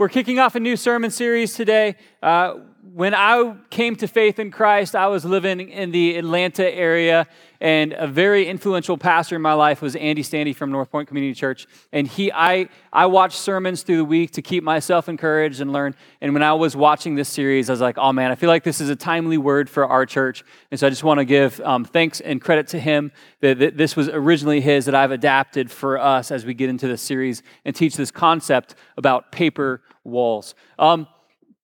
we're kicking off a new sermon series today. Uh, when I came to faith in Christ, I was living in the Atlanta area, and a very influential pastor in my life was Andy Stanley from North Point Community Church. And he, I, I watched sermons through the week to keep myself encouraged and learn. And when I was watching this series, I was like, oh man, I feel like this is a timely word for our church. And so I just want to give um, thanks and credit to him that, that this was originally his that I've adapted for us as we get into this series and teach this concept about paper walls. Um,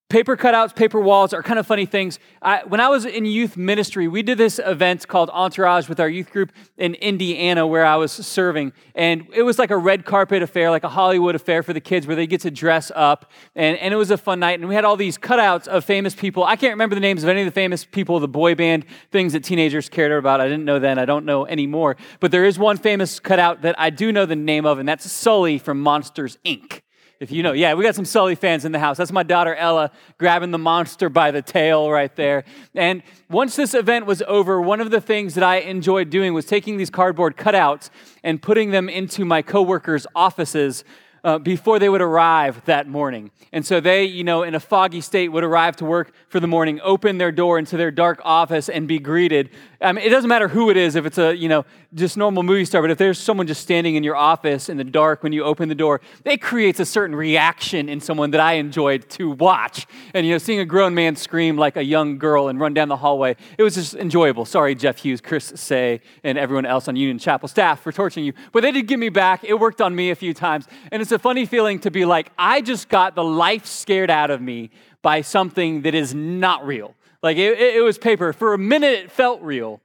Paper cutouts, paper walls are kind of funny things. I, when I was in youth ministry, we did this event called Entourage with our youth group in Indiana where I was serving. And it was like a red carpet affair, like a Hollywood affair for the kids where they get to dress up. And, and it was a fun night. And we had all these cutouts of famous people. I can't remember the names of any of the famous people, the boy band things that teenagers cared about. I didn't know then, I don't know anymore. But there is one famous cutout that I do know the name of, and that's Sully from Monsters, Inc if you know. Yeah, we got some Sully fans in the house. That's my daughter Ella grabbing the monster by the tail right there. And once this event was over, one of the things that I enjoyed doing was taking these cardboard cutouts and putting them into my coworkers' offices uh, before they would arrive that morning. And so they, you know, in a foggy state would arrive to work for the morning, open their door into their dark office and be greeted. I mean, it doesn't matter who it is, if it's a, you know, just normal movie star, but if there's someone just standing in your office in the dark when you open the door, it creates a certain reaction in someone that I enjoyed to watch. And, you know, seeing a grown man scream like a young girl and run down the hallway, it was just enjoyable. Sorry, Jeff Hughes, Chris Say, and everyone else on Union Chapel staff for torturing you. But they did give me back. It worked on me a few times. And it's a funny feeling to be like, I just got the life scared out of me by something that is not real. Like it, it, was paper. For a minute, it felt real.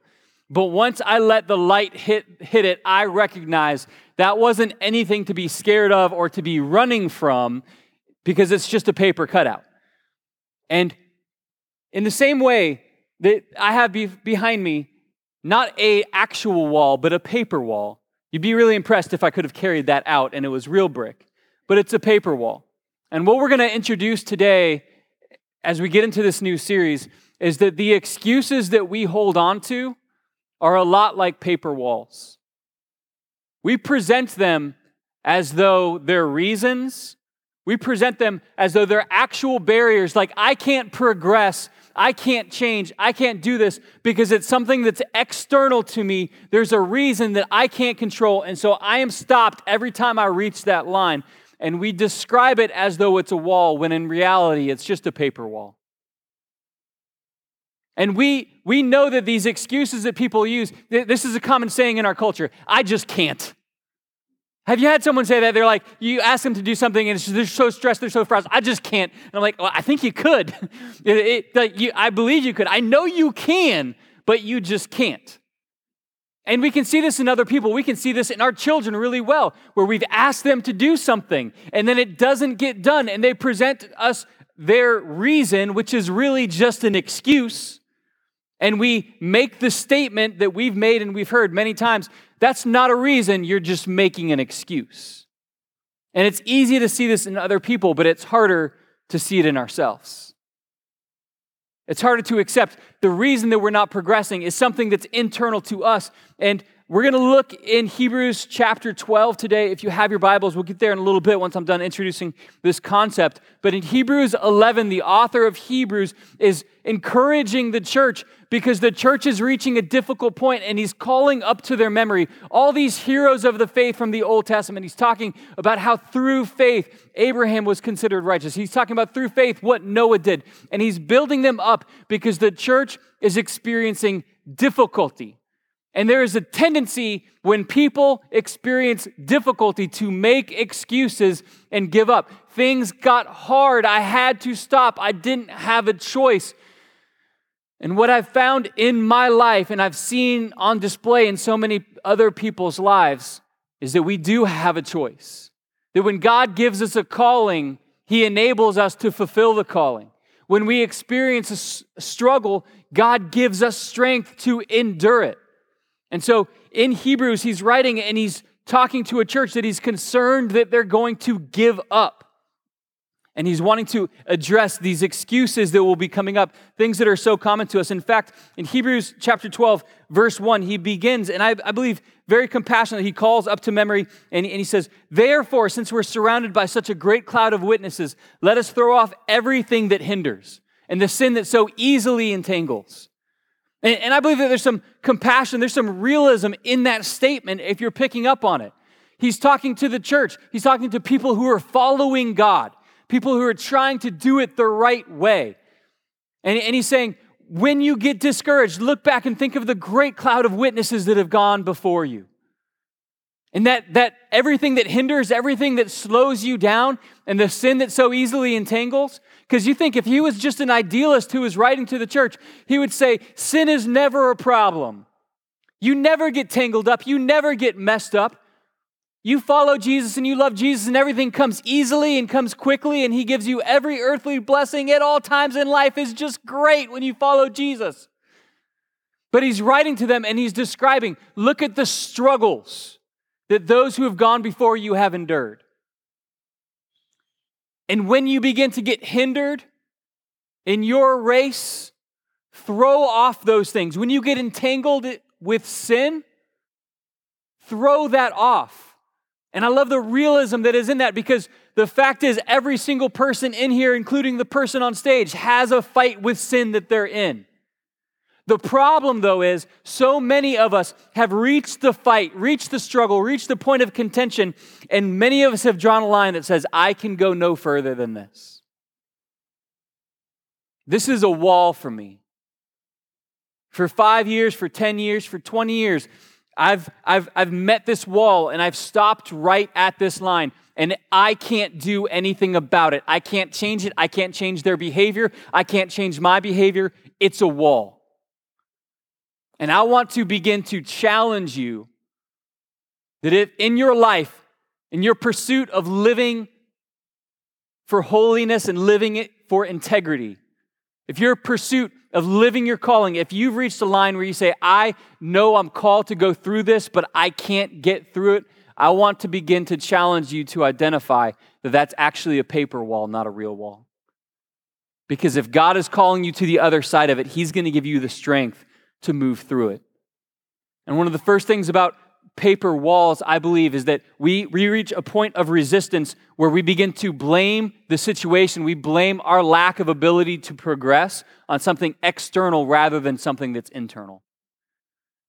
But once I let the light hit, hit it, I recognized that wasn't anything to be scared of or to be running from because it's just a paper cutout. And in the same way that I have be- behind me, not a actual wall, but a paper wall, You'd be really impressed if I could have carried that out and it was real brick, but it's a paper wall. And what we're going to introduce today as we get into this new series is that the excuses that we hold on to are a lot like paper walls. We present them as though they're reasons. We present them as though they're actual barriers, like I can't progress I can't change. I can't do this because it's something that's external to me. There's a reason that I can't control. And so I am stopped every time I reach that line. And we describe it as though it's a wall when in reality it's just a paper wall. And we, we know that these excuses that people use, this is a common saying in our culture I just can't. Have you had someone say that? They're like, you ask them to do something and they're so stressed, they're so frazzled. I just can't. And I'm like, well, I think you could. it, it, you, I believe you could. I know you can, but you just can't. And we can see this in other people. We can see this in our children really well, where we've asked them to do something and then it doesn't get done. And they present us their reason, which is really just an excuse. And we make the statement that we've made and we've heard many times that's not a reason, you're just making an excuse. And it's easy to see this in other people, but it's harder to see it in ourselves. It's harder to accept the reason that we're not progressing is something that's internal to us. And we're going to look in Hebrews chapter 12 today. If you have your Bibles, we'll get there in a little bit once I'm done introducing this concept. But in Hebrews 11, the author of Hebrews is encouraging the church because the church is reaching a difficult point and he's calling up to their memory all these heroes of the faith from the Old Testament. He's talking about how through faith Abraham was considered righteous. He's talking about through faith what Noah did. And he's building them up because the church is experiencing difficulty. And there is a tendency when people experience difficulty to make excuses and give up. Things got hard. I had to stop. I didn't have a choice. And what I've found in my life, and I've seen on display in so many other people's lives, is that we do have a choice. That when God gives us a calling, He enables us to fulfill the calling. When we experience a struggle, God gives us strength to endure it. And so in Hebrews, he's writing and he's talking to a church that he's concerned that they're going to give up. And he's wanting to address these excuses that will be coming up, things that are so common to us. In fact, in Hebrews chapter 12, verse 1, he begins, and I, I believe very compassionately, he calls up to memory and, and he says, Therefore, since we're surrounded by such a great cloud of witnesses, let us throw off everything that hinders and the sin that so easily entangles. And, and I believe that there's some compassion, there's some realism in that statement if you're picking up on it. He's talking to the church, he's talking to people who are following God people who are trying to do it the right way. And, and he's saying, when you get discouraged, look back and think of the great cloud of witnesses that have gone before you. And that, that everything that hinders, everything that slows you down, and the sin that so easily entangles. Because you think if he was just an idealist who was writing to the church, he would say, Sin is never a problem. You never get tangled up, you never get messed up. You follow Jesus and you love Jesus, and everything comes easily and comes quickly, and He gives you every earthly blessing at all times in life is just great when you follow Jesus. But He's writing to them and He's describing look at the struggles that those who have gone before you have endured. And when you begin to get hindered in your race, throw off those things. When you get entangled with sin, throw that off and I love the realism that is in that because the fact is, every single person in here, including the person on stage, has a fight with sin that they're in. The problem, though, is so many of us have reached the fight, reached the struggle, reached the point of contention, and many of us have drawn a line that says, I can go no further than this. This is a wall for me. For five years, for 10 years, for 20 years, I've, I've, I've met this wall and I've stopped right at this line and I can't do anything about it. I can't change it. I can't change their behavior. I can't change my behavior. It's a wall. And I want to begin to challenge you that if in your life, in your pursuit of living for holiness and living it for integrity, if your pursuit of living your calling, if you've reached a line where you say, I know I'm called to go through this, but I can't get through it, I want to begin to challenge you to identify that that's actually a paper wall, not a real wall. Because if God is calling you to the other side of it, He's going to give you the strength to move through it. And one of the first things about paper walls, I believe, is that we, we reach a point of resistance where we begin to blame the situation. We blame our lack of ability to progress on something external rather than something that's internal.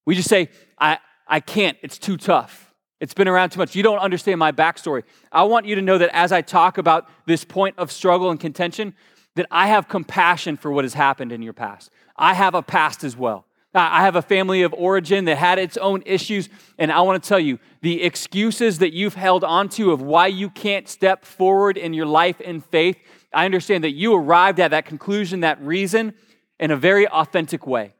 We just say, I, I can't, it's too tough. It's been around too much. You don't understand my backstory. I want you to know that as I talk about this point of struggle and contention, that I have compassion for what has happened in your past. I have a past as well. Uh, I have a family of origin that had its own issues, and I want to tell you the excuses that you've held onto of why you can't step forward in your life in faith. I understand that you arrived at that conclusion, that reason, in a very authentic way.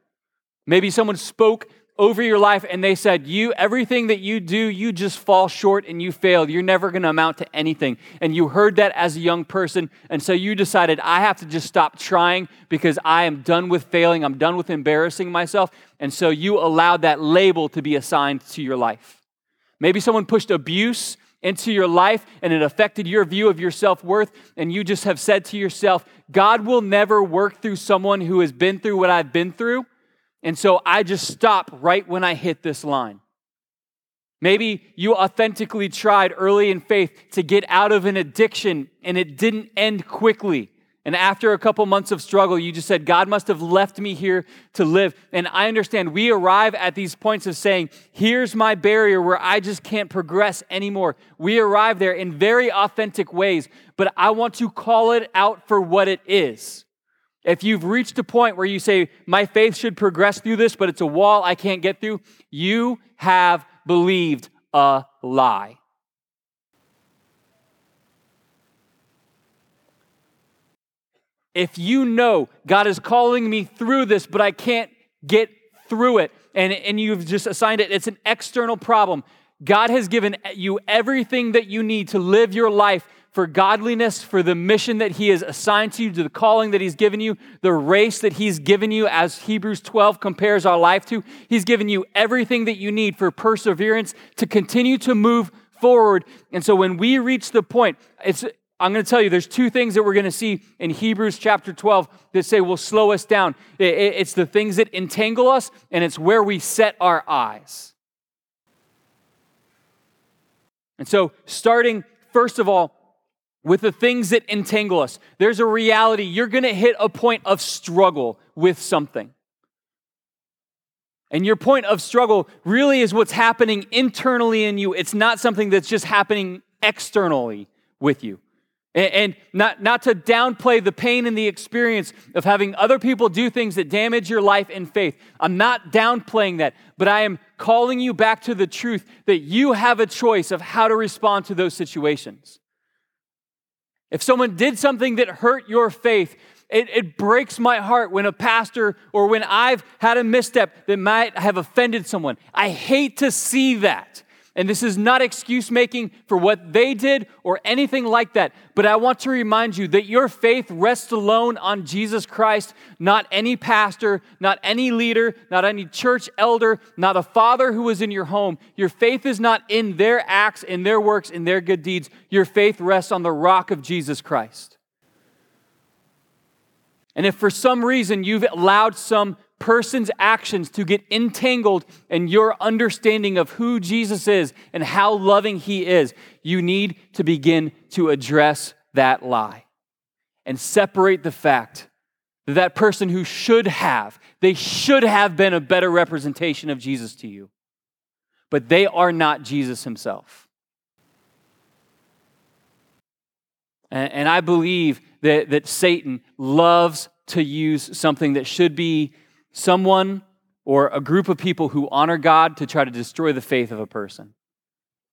Maybe someone spoke over your life and they said, You, everything that you do, you just fall short and you fail. You're never going to amount to anything. And you heard that as a young person. And so you decided, I have to just stop trying because I am done with failing. I'm done with embarrassing myself. And so you allowed that label to be assigned to your life. Maybe someone pushed abuse into your life and it affected your view of your self worth. And you just have said to yourself, God will never work through someone who has been through what I've been through. And so I just stop right when I hit this line. Maybe you authentically tried early in faith to get out of an addiction and it didn't end quickly. And after a couple months of struggle, you just said, God must have left me here to live. And I understand we arrive at these points of saying, here's my barrier where I just can't progress anymore. We arrive there in very authentic ways, but I want to call it out for what it is. If you've reached a point where you say, My faith should progress through this, but it's a wall I can't get through, you have believed a lie. If you know God is calling me through this, but I can't get through it, and, and you've just assigned it, it's an external problem. God has given you everything that you need to live your life for godliness, for the mission that He has assigned to you, to the calling that He's given you, the race that He's given you, as Hebrews 12 compares our life to. He's given you everything that you need for perseverance to continue to move forward. And so when we reach the point, it's I'm going to tell you there's two things that we're going to see in Hebrews chapter 12 that say will slow us down. It's the things that entangle us, and it's where we set our eyes. And so, starting first of all with the things that entangle us, there's a reality. You're going to hit a point of struggle with something. And your point of struggle really is what's happening internally in you. It's not something that's just happening externally with you. And not, not to downplay the pain and the experience of having other people do things that damage your life and faith. I'm not downplaying that, but I am calling you back to the truth that you have a choice of how to respond to those situations. If someone did something that hurt your faith, it, it, breaks my heart when a pastor or when I've had a misstep that might have offended someone. I hate to see that. And this is not excuse making for what they did or anything like that. But I want to remind you that your faith rests alone on Jesus Christ, not any pastor, not any leader, not any church elder, not a father who was in your home. Your faith is not in their acts, in their works, in their good deeds. Your faith rests on the rock of Jesus Christ. And if for some reason you've allowed some person's actions to get entangled in your understanding of who Jesus is and how loving he is, you need to begin to address that lie and separate the fact that that person who should have, they should have been a better representation of Jesus to you, but they are not Jesus himself. And, and I believe that, that Satan loves to use something that should be someone or a group of people who honor God to try to destroy the faith of a person.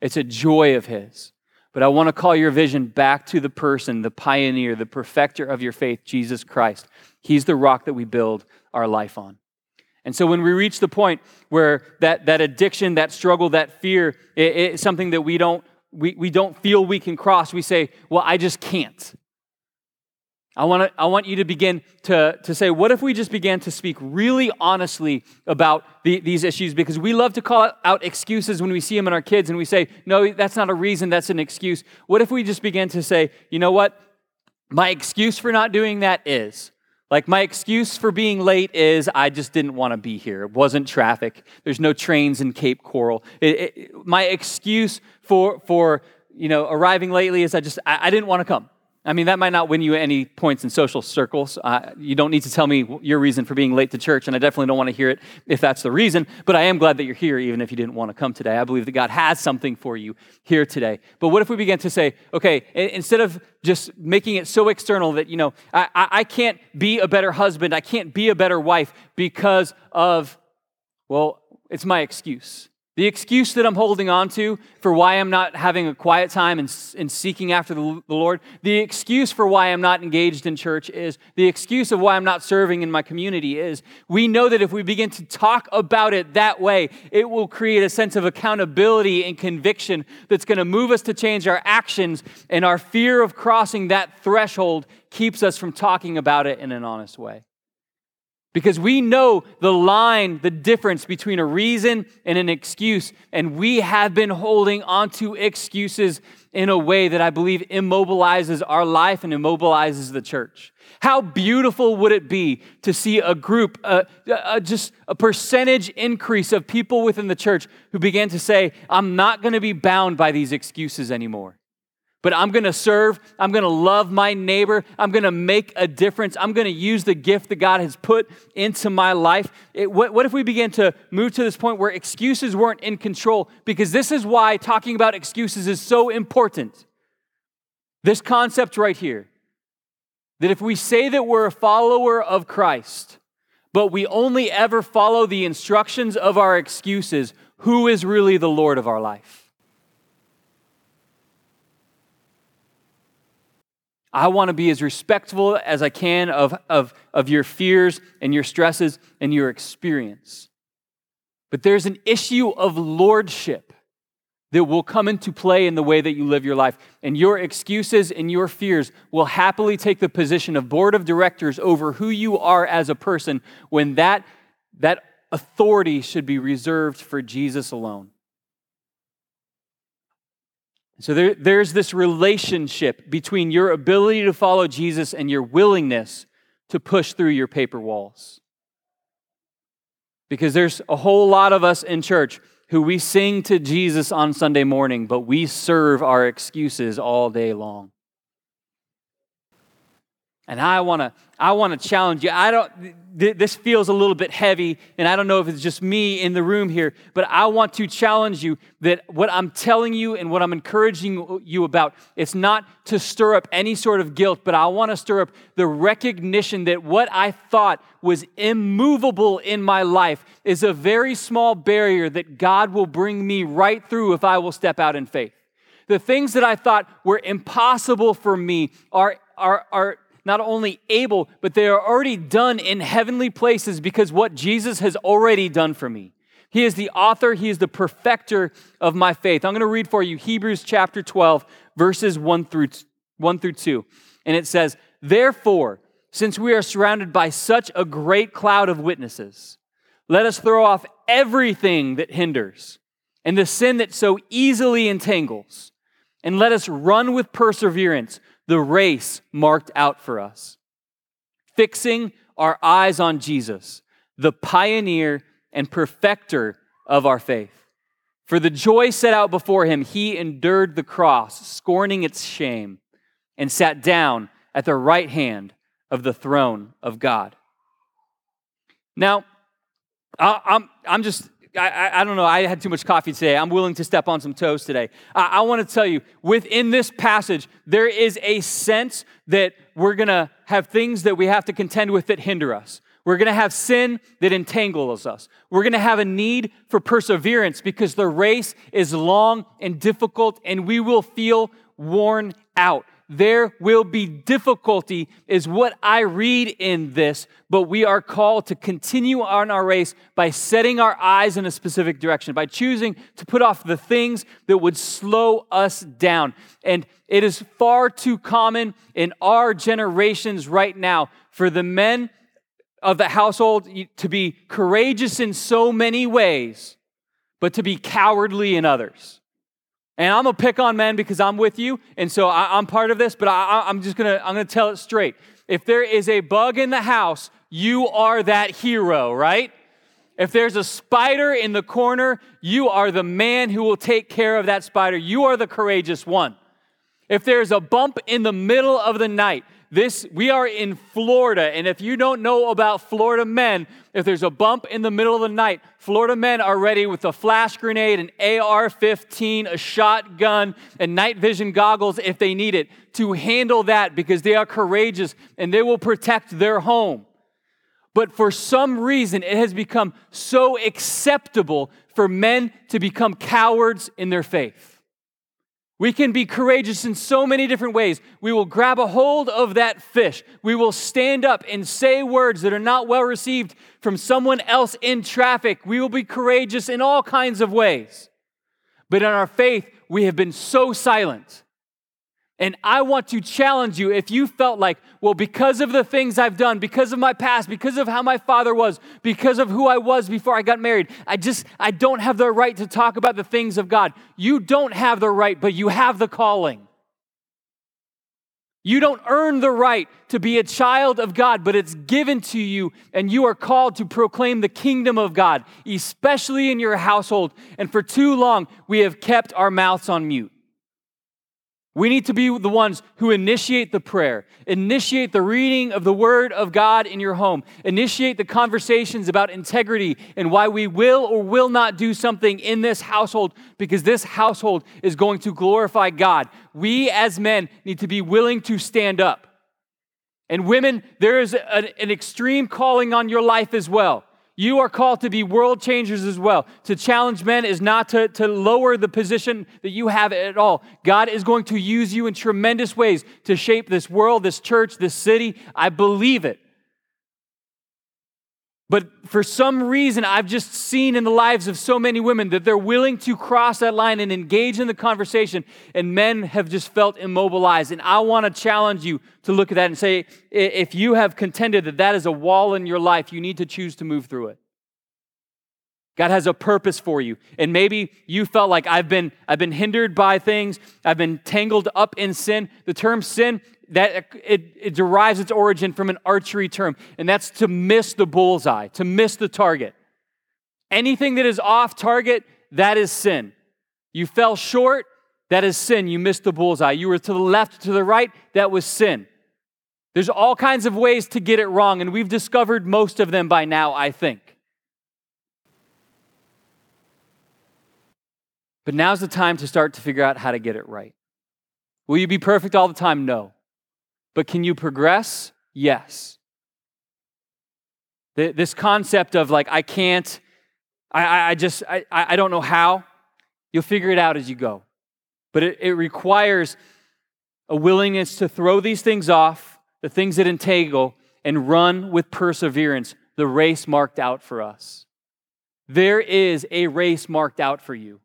It's a joy of His. But I want to call your vision back to the person, the pioneer, the perfecter of your faith, Jesus Christ. He's the rock that we build our life on. And so when we reach the point where that, that addiction, that struggle, that fear it, something that we don't, we, we don't feel we can cross, we say, well, I just can't. I want, to, I want you to begin to, to say, what if we just began to speak really honestly about the, these issues? Because we love to call out excuses when we see them in our kids and we say, no, that's not a reason, that's an excuse. What if we just began to say, you know what? My excuse for not doing that is, like, my excuse for being late is I just didn't want to be here. It wasn't traffic. There's no trains in Cape Coral. It, it, my excuse for, for, you know, arriving lately is I just, I, I didn't want to come. I mean, that might not win you any points in social circles. Uh, you don't need to tell me your reason for being late to church, and I definitely don't want to hear it if that's the reason. But I am glad that you're here, even if you didn't want to come today. I believe that God has something for you here today. But what if we begin to say, okay, instead of just making it so external that, you know, I, I can't be a better husband, I can't be a better wife because of, well, it's my excuse. The excuse that I'm holding on to for why I'm not having a quiet time and, and seeking after the, the Lord, the excuse for why I'm not engaged in church is, the excuse of why I'm not serving in my community is, we know that if we begin to talk about it that way, it will create a sense of accountability and conviction that's going to move us to change our actions, and our fear of crossing that threshold keeps us from talking about it in an honest way. Because we know the line, the difference between a reason and an excuse. And we have been holding onto excuses in a way that I believe immobilizes our life and immobilizes the church. How beautiful would it be to see a group, uh, just a percentage increase of people within the church who began to say, I'm not going to be bound by these excuses anymore but I'm going to serve. I'm going to love my neighbor. I'm going to make a difference. I'm going to use the gift that God has put into my life. It, what, what if we begin to move to this point where excuses weren't in control? Because this is why talking about excuses is so important. This concept right here that if we say that we're a follower of Christ, but we only ever follow the instructions of our excuses, who is really the Lord of our life? I want to be as respectful as I can of, of, of your fears and your stresses and your experience. But there's an issue of lordship that will come into play in the way that you live your life. And your excuses and your fears will happily take the position of board of directors over who you are as a person when that, that authority should be reserved for Jesus alone. So there, there's this relationship between your ability to follow Jesus and your willingness to push through your paper walls. Because there's a whole lot of us in church who we sing to Jesus on Sunday morning, but we serve our excuses all day long. And I want to I want to challenge you. I don't th- this feels a little bit heavy and I don't know if it's just me in the room here, but I want to challenge you that what I'm telling you and what I'm encouraging you about it's not to stir up any sort of guilt, but I want to stir up the recognition that what I thought was immovable in my life is a very small barrier that God will bring me right through if I will step out in faith. The things that I thought were impossible for me are are, are not only able, but they are already done in heavenly places because what Jesus has already done for me. He is the author, He is the perfecter of my faith. I'm going to read for you Hebrews chapter 12, verses 1 through, 1 through 2. And it says, Therefore, since we are surrounded by such a great cloud of witnesses, let us throw off everything that hinders and the sin that so easily entangles, and let us run with perseverance the race marked out for us, fixing our eyes on Jesus, the pioneer and perfecter of our faith. For the joy set out before him, he endured the cross, scorning its shame, and sat down at the right hand of the throne of God. Now, I'm, I'm just I, I, don't know, I had too much coffee today. I'm willing to step on some toes today. I, I want to tell you, within this passage, there is a sense that we're going to have things that we have to contend with that hinder us. We're going to have sin that entangles us. We're going to have a need for perseverance because the race is long and difficult and we will feel worn out there will be difficulty, is what I read in this, but we are called to continue on our race by setting our eyes in a specific direction, by choosing to put off the things that would slow us down. And it is far too common in our generations right now for the men of the household to be courageous in so many ways, but to be cowardly in others. And I'm gonna pick on men because I'm with you, and so I, am part of this. But I, I'm just gonna I'm gonna tell it straight. If there is a bug in the house, you are that hero, right? If there's a spider in the corner, you are the man who will take care of that spider. You are the courageous one. If there's a bump in the middle of the night, this we are in Florida, and if you don't know about Florida men, if there's a bump in the middle of the night, Florida men are ready with a flash grenade, an AR-15, a shotgun, and night vision goggles if they need it to handle that because they are courageous and they will protect their home. But for some reason, it has become so acceptable for men to become cowards in their faith. We can be courageous in so many different ways. We will grab a hold of that fish. We will stand up and say words that are not well received from someone else in traffic. We will be courageous in all kinds of ways. But in our faith, we have been so silent. And I want to challenge you if you felt like, well, because of the things I've done, because of my past, because of how my father was, because of who I was before I got married, I just, I don't have the right to talk about the things of God. You don't have the right, but you have the calling. You don't earn the right to be a child of God, but it's given to you, and you are called to proclaim the kingdom of God, especially in your household. And for too long, we have kept our mouths on mute. We need to be the ones who initiate the prayer, initiate the reading of the Word of God in your home, initiate the conversations about integrity and why we will or will not do something in this household because this household is going to glorify God. We as men need to be willing to stand up. And women, there is an, extreme calling on your life as well. You are called to be world changers as well. To challenge men is not to, to lower the position that you have at all. God is going to use you in tremendous ways to shape this world, this church, this city. I believe it. But for some reason, I've just seen in the lives of so many women that they're willing to cross that line and engage in the conversation, and men have just felt immobilized. And I want to challenge you to look at that and say, if you have contended that that is a wall in your life, you need to choose to move through it. God has a purpose for you. And maybe you felt like I've been I've been hindered by things, I've been tangled up in sin. The term sin that it, it derives its origin from an archery term, and that's to miss the bullseye, to miss the target. Anything that is off target, that is sin. You fell short, that is sin. You missed the bullseye. You were to the left, to the right, that was sin. There's all kinds of ways to get it wrong, and we've discovered most of them by now, I think. But now's the time to start to figure out how to get it right. Will you be perfect all the time? No. But can you progress? Yes. This concept of like, I can't, I, I just, I, I don't know how, you'll figure it out as you go. But it, it requires a willingness to throw these things off, the things that entangle, and run with perseverance the race marked out for us. There is a race marked out for you.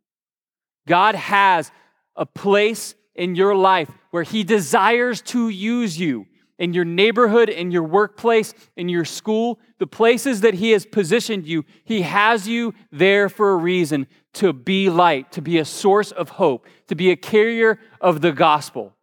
God has a place in your life where He desires to use you in your neighborhood, in your workplace, in your school, the places that He has positioned you. He has you there for a reason to be light, to be a source of hope, to be a carrier of the gospel.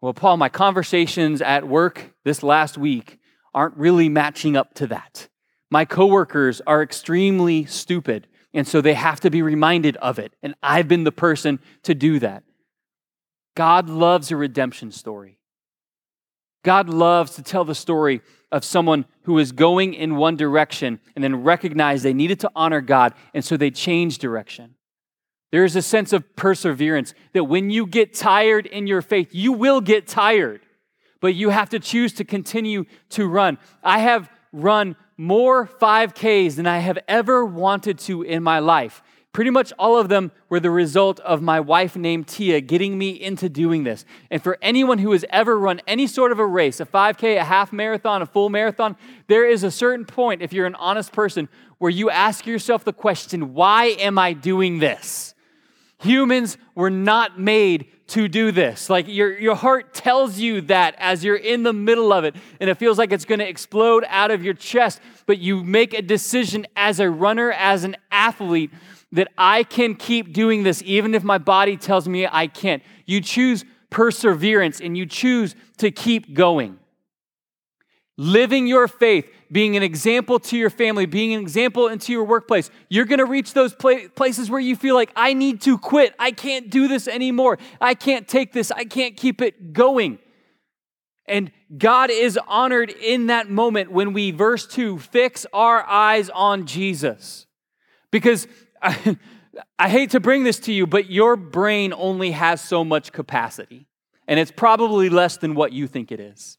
Well, Paul, my conversations at work this last week aren't really matching up to that. My coworkers are extremely stupid. And so they have to be reminded of it. And I've been the person to do that. God loves a redemption story. God loves to tell the story of someone who is going in one direction and then recognize they needed to honor God, and so they change direction. There is a sense of perseverance that when you get tired in your faith, you will get tired, but you have to choose to continue to run. I have run more 5Ks than I have ever wanted to in my life. Pretty much all of them were the result of my wife named Tia getting me into doing this. And for anyone who has ever run any sort of a race, a 5K, a half marathon, a full marathon, there is a certain point, if you're an honest person, where you ask yourself the question, why am I doing this? Humans were not made to do this. Like your, your heart tells you that as you're in the middle of it, and it feels like it's going to explode out of your chest, but you make a decision as a runner, as an athlete, that I can keep doing this even if my body tells me I can't. You choose perseverance and you choose to keep going. Living your faith, being an example to your family, being an example into your workplace, you're going to reach those places where you feel like, I need to quit. I can't do this anymore. I can't take this. I can't keep it going. And God is honored in that moment when we, verse 2, fix our eyes on Jesus. Because I, I hate to bring this to you, but your brain only has so much capacity. And it's probably less than what you think it is.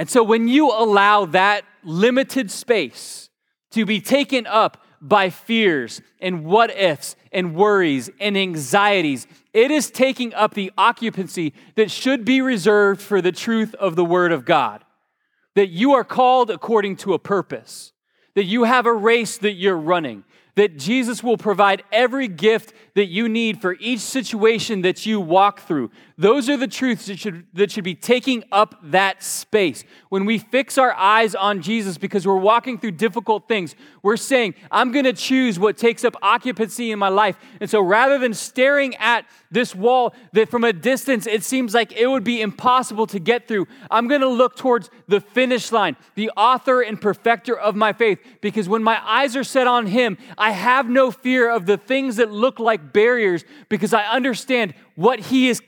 And so when you allow that limited space to be taken up by fears and what ifs and worries and anxieties, it is taking up the occupancy that should be reserved for the truth of the Word of God. That you are called according to a purpose, that you have a race that you're running, that Jesus will provide every gift that you need for each situation that you walk through. Those are the truths that should, that should be taking up that space. When we fix our eyes on Jesus because we're walking through difficult things, we're saying, I'm going to choose what takes up occupancy in my life. And so rather than staring at this wall that from a distance it seems like it would be impossible to get through, I'm going to look towards the finish line, the author and perfecter of my faith. Because when my eyes are set on Him, I have no fear of the things that look like barriers because I understand what He is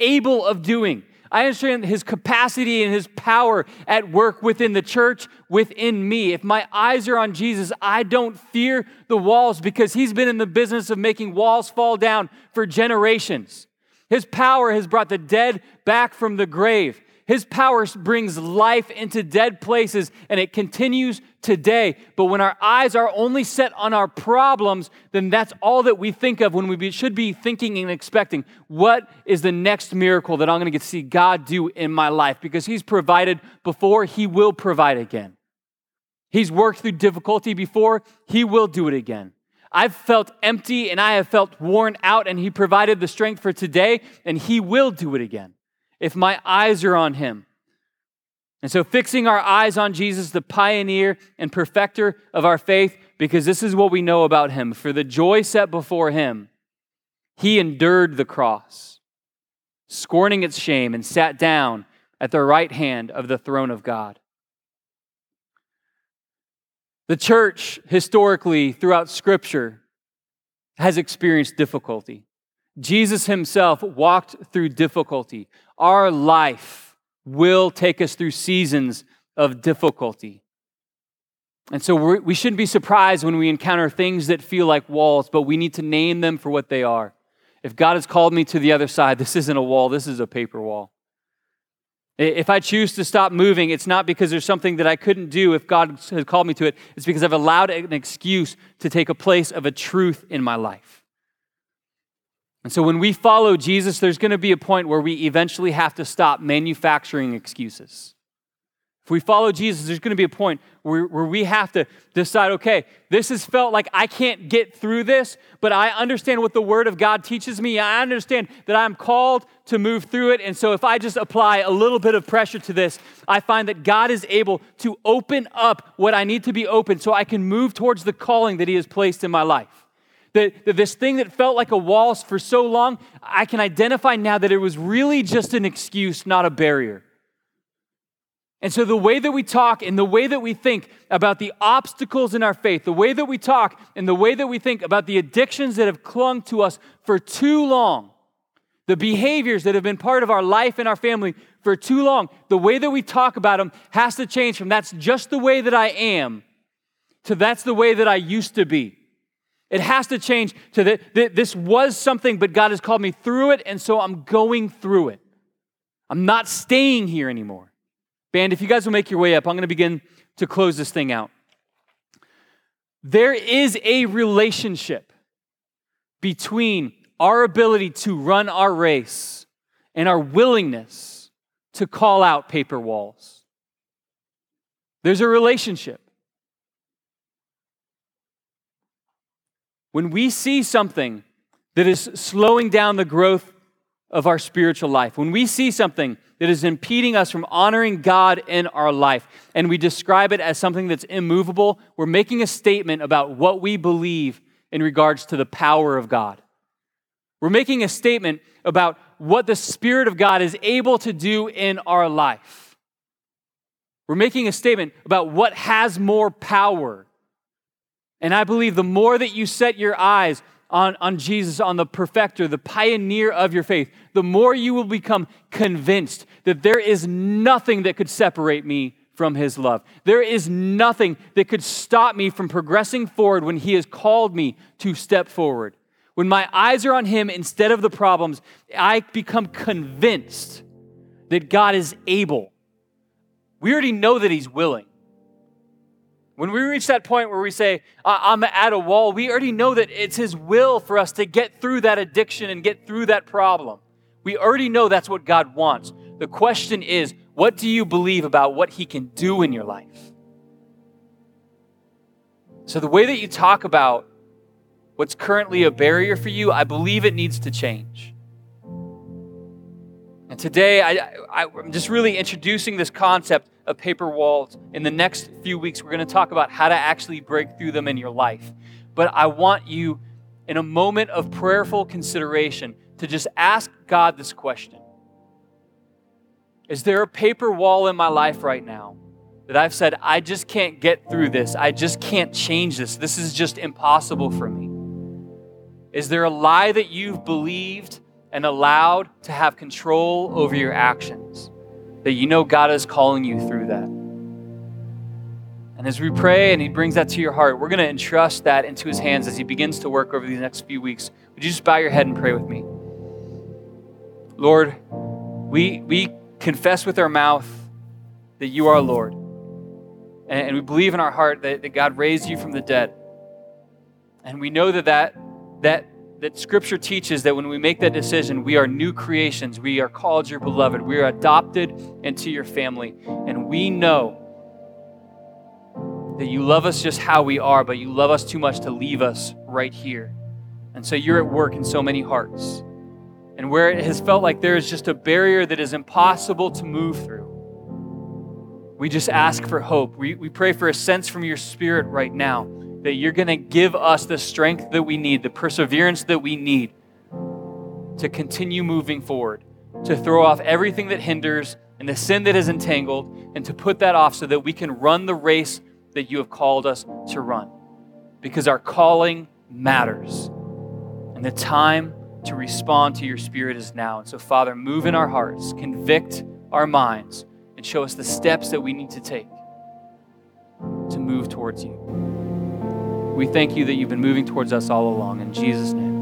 able of doing. I understand his capacity and his power at work within the church, within me. If my eyes are on Jesus, I don't fear the walls because he's been in the business of making walls fall down for generations. His power has brought the dead back from the grave. His power brings life into dead places and it continues today. But when our eyes are only set on our problems, then that's all that we think of when we should be thinking and expecting. What is the next miracle that I'm going to get to see God do in my life? Because He's provided before, He will provide again. He's worked through difficulty before, He will do it again. I've felt empty and I have felt worn out, and He provided the strength for today, and He will do it again if my eyes are on him. And so, fixing our eyes on Jesus, the pioneer and perfecter of our faith, because this is what we know about him. For the joy set before him, he endured the cross, scorning its shame, and sat down at the right hand of the throne of God. The church, historically, throughout Scripture, has experienced difficulty. Jesus himself walked through difficulty. Our life will take us through seasons of difficulty. And so we're, we should not be surprised when we encounter things that feel like walls, but we need to name them for what they are. If God has called me to the other side, this isn't a wall, this is a paper wall. If I choose to stop moving, it's not because there's something that I couldn't do if God has called me to it. It's because I've allowed an excuse to take a place of a truth in my life. And so when we follow Jesus, there's going to be a point where we eventually have to stop manufacturing excuses. If we follow Jesus, there's going to be a point where, where we have to decide okay, this has felt like I can't get through this, but I understand what the Word of God teaches me. I understand that I'm called to move through it. And so if I just apply a little bit of pressure to this, I find that God is able to open up what I need to be open so I can move towards the calling that He has placed in my life. That, that this thing that felt like a wall for so long, I can identify now that it was really just an excuse, not a barrier. And so, the way that we talk and the way that we think about the obstacles in our faith, the way that we talk and the way that we think about the addictions that have clung to us for too long, the behaviors that have been part of our life and our family for too long, the way that we talk about them has to change from that's just the way that I am to that's the way that I used to be. It has to change to that this was something, but God has called me through it, and so I'm going through it. I'm not staying here anymore. Band, if you guys will make your way up, I'm going to begin to close this thing out. There is a relationship between our ability to run our race and our willingness to call out paper walls. There's a relationship. When we see something that is slowing down the growth of our spiritual life, when we see something that is impeding us from honoring God in our life, and we describe it as something that's immovable, we're making a statement about what we believe in regards to the power of God. We're making a statement about what the Spirit of God is able to do in our life. We're making a statement about what has more power. And I believe the more that you set your eyes on, on Jesus, on the perfecter, the pioneer of your faith, the more you will become convinced that there is nothing that could separate me from his love. There is nothing that could stop me from progressing forward when he has called me to step forward. When my eyes are on him instead of the problems, I become convinced that God is able. We already know that he's willing. When we reach that point where we say, I'm at a wall, we already know that it's His will for us to get through that addiction and get through that problem. We already know that's what God wants. The question is, what do you believe about what He can do in your life? So, the way that you talk about what's currently a barrier for you, I believe it needs to change. And today, I, I, I'm just really introducing this concept of paper walls. In the next few weeks, we're going to talk about how to actually break through them in your life. But I want you, in a moment of prayerful consideration, to just ask God this question Is there a paper wall in my life right now that I've said, I just can't get through this? I just can't change this. This is just impossible for me. Is there a lie that you've believed and allowed to have control over your actions? that you know God is calling you through that. And as we pray and He brings that to your heart, we're going to entrust that into His hands as He begins to work over these next few weeks. Would you just bow your head and pray with me? Lord, we, we confess with our mouth that you are Lord. And, and we believe in our heart that, that God raised you from the dead. And we know that, that that that Scripture teaches that when we make that decision, we are new creations. We are called your beloved. We are adopted into your family. And we know that you love us just how we are, but you love us too much to leave us right here. And so you're at work in so many hearts. And where it has felt like there is just a barrier that is impossible to move through, We just ask for hope. We, we pray for a sense from your spirit right now that you're going to give us the strength that we need, the perseverance that we need to continue moving forward, to throw off everything that hinders and the sin that is entangled, and to put that off so that we can run the race that you have called us to run. Because our calling matters. And the time to respond to your spirit is now. And so, Father, move in our hearts, convict our minds, and show us the steps that we need to take to move towards you. We thank you that you've been moving towards us all along. In Jesus' name.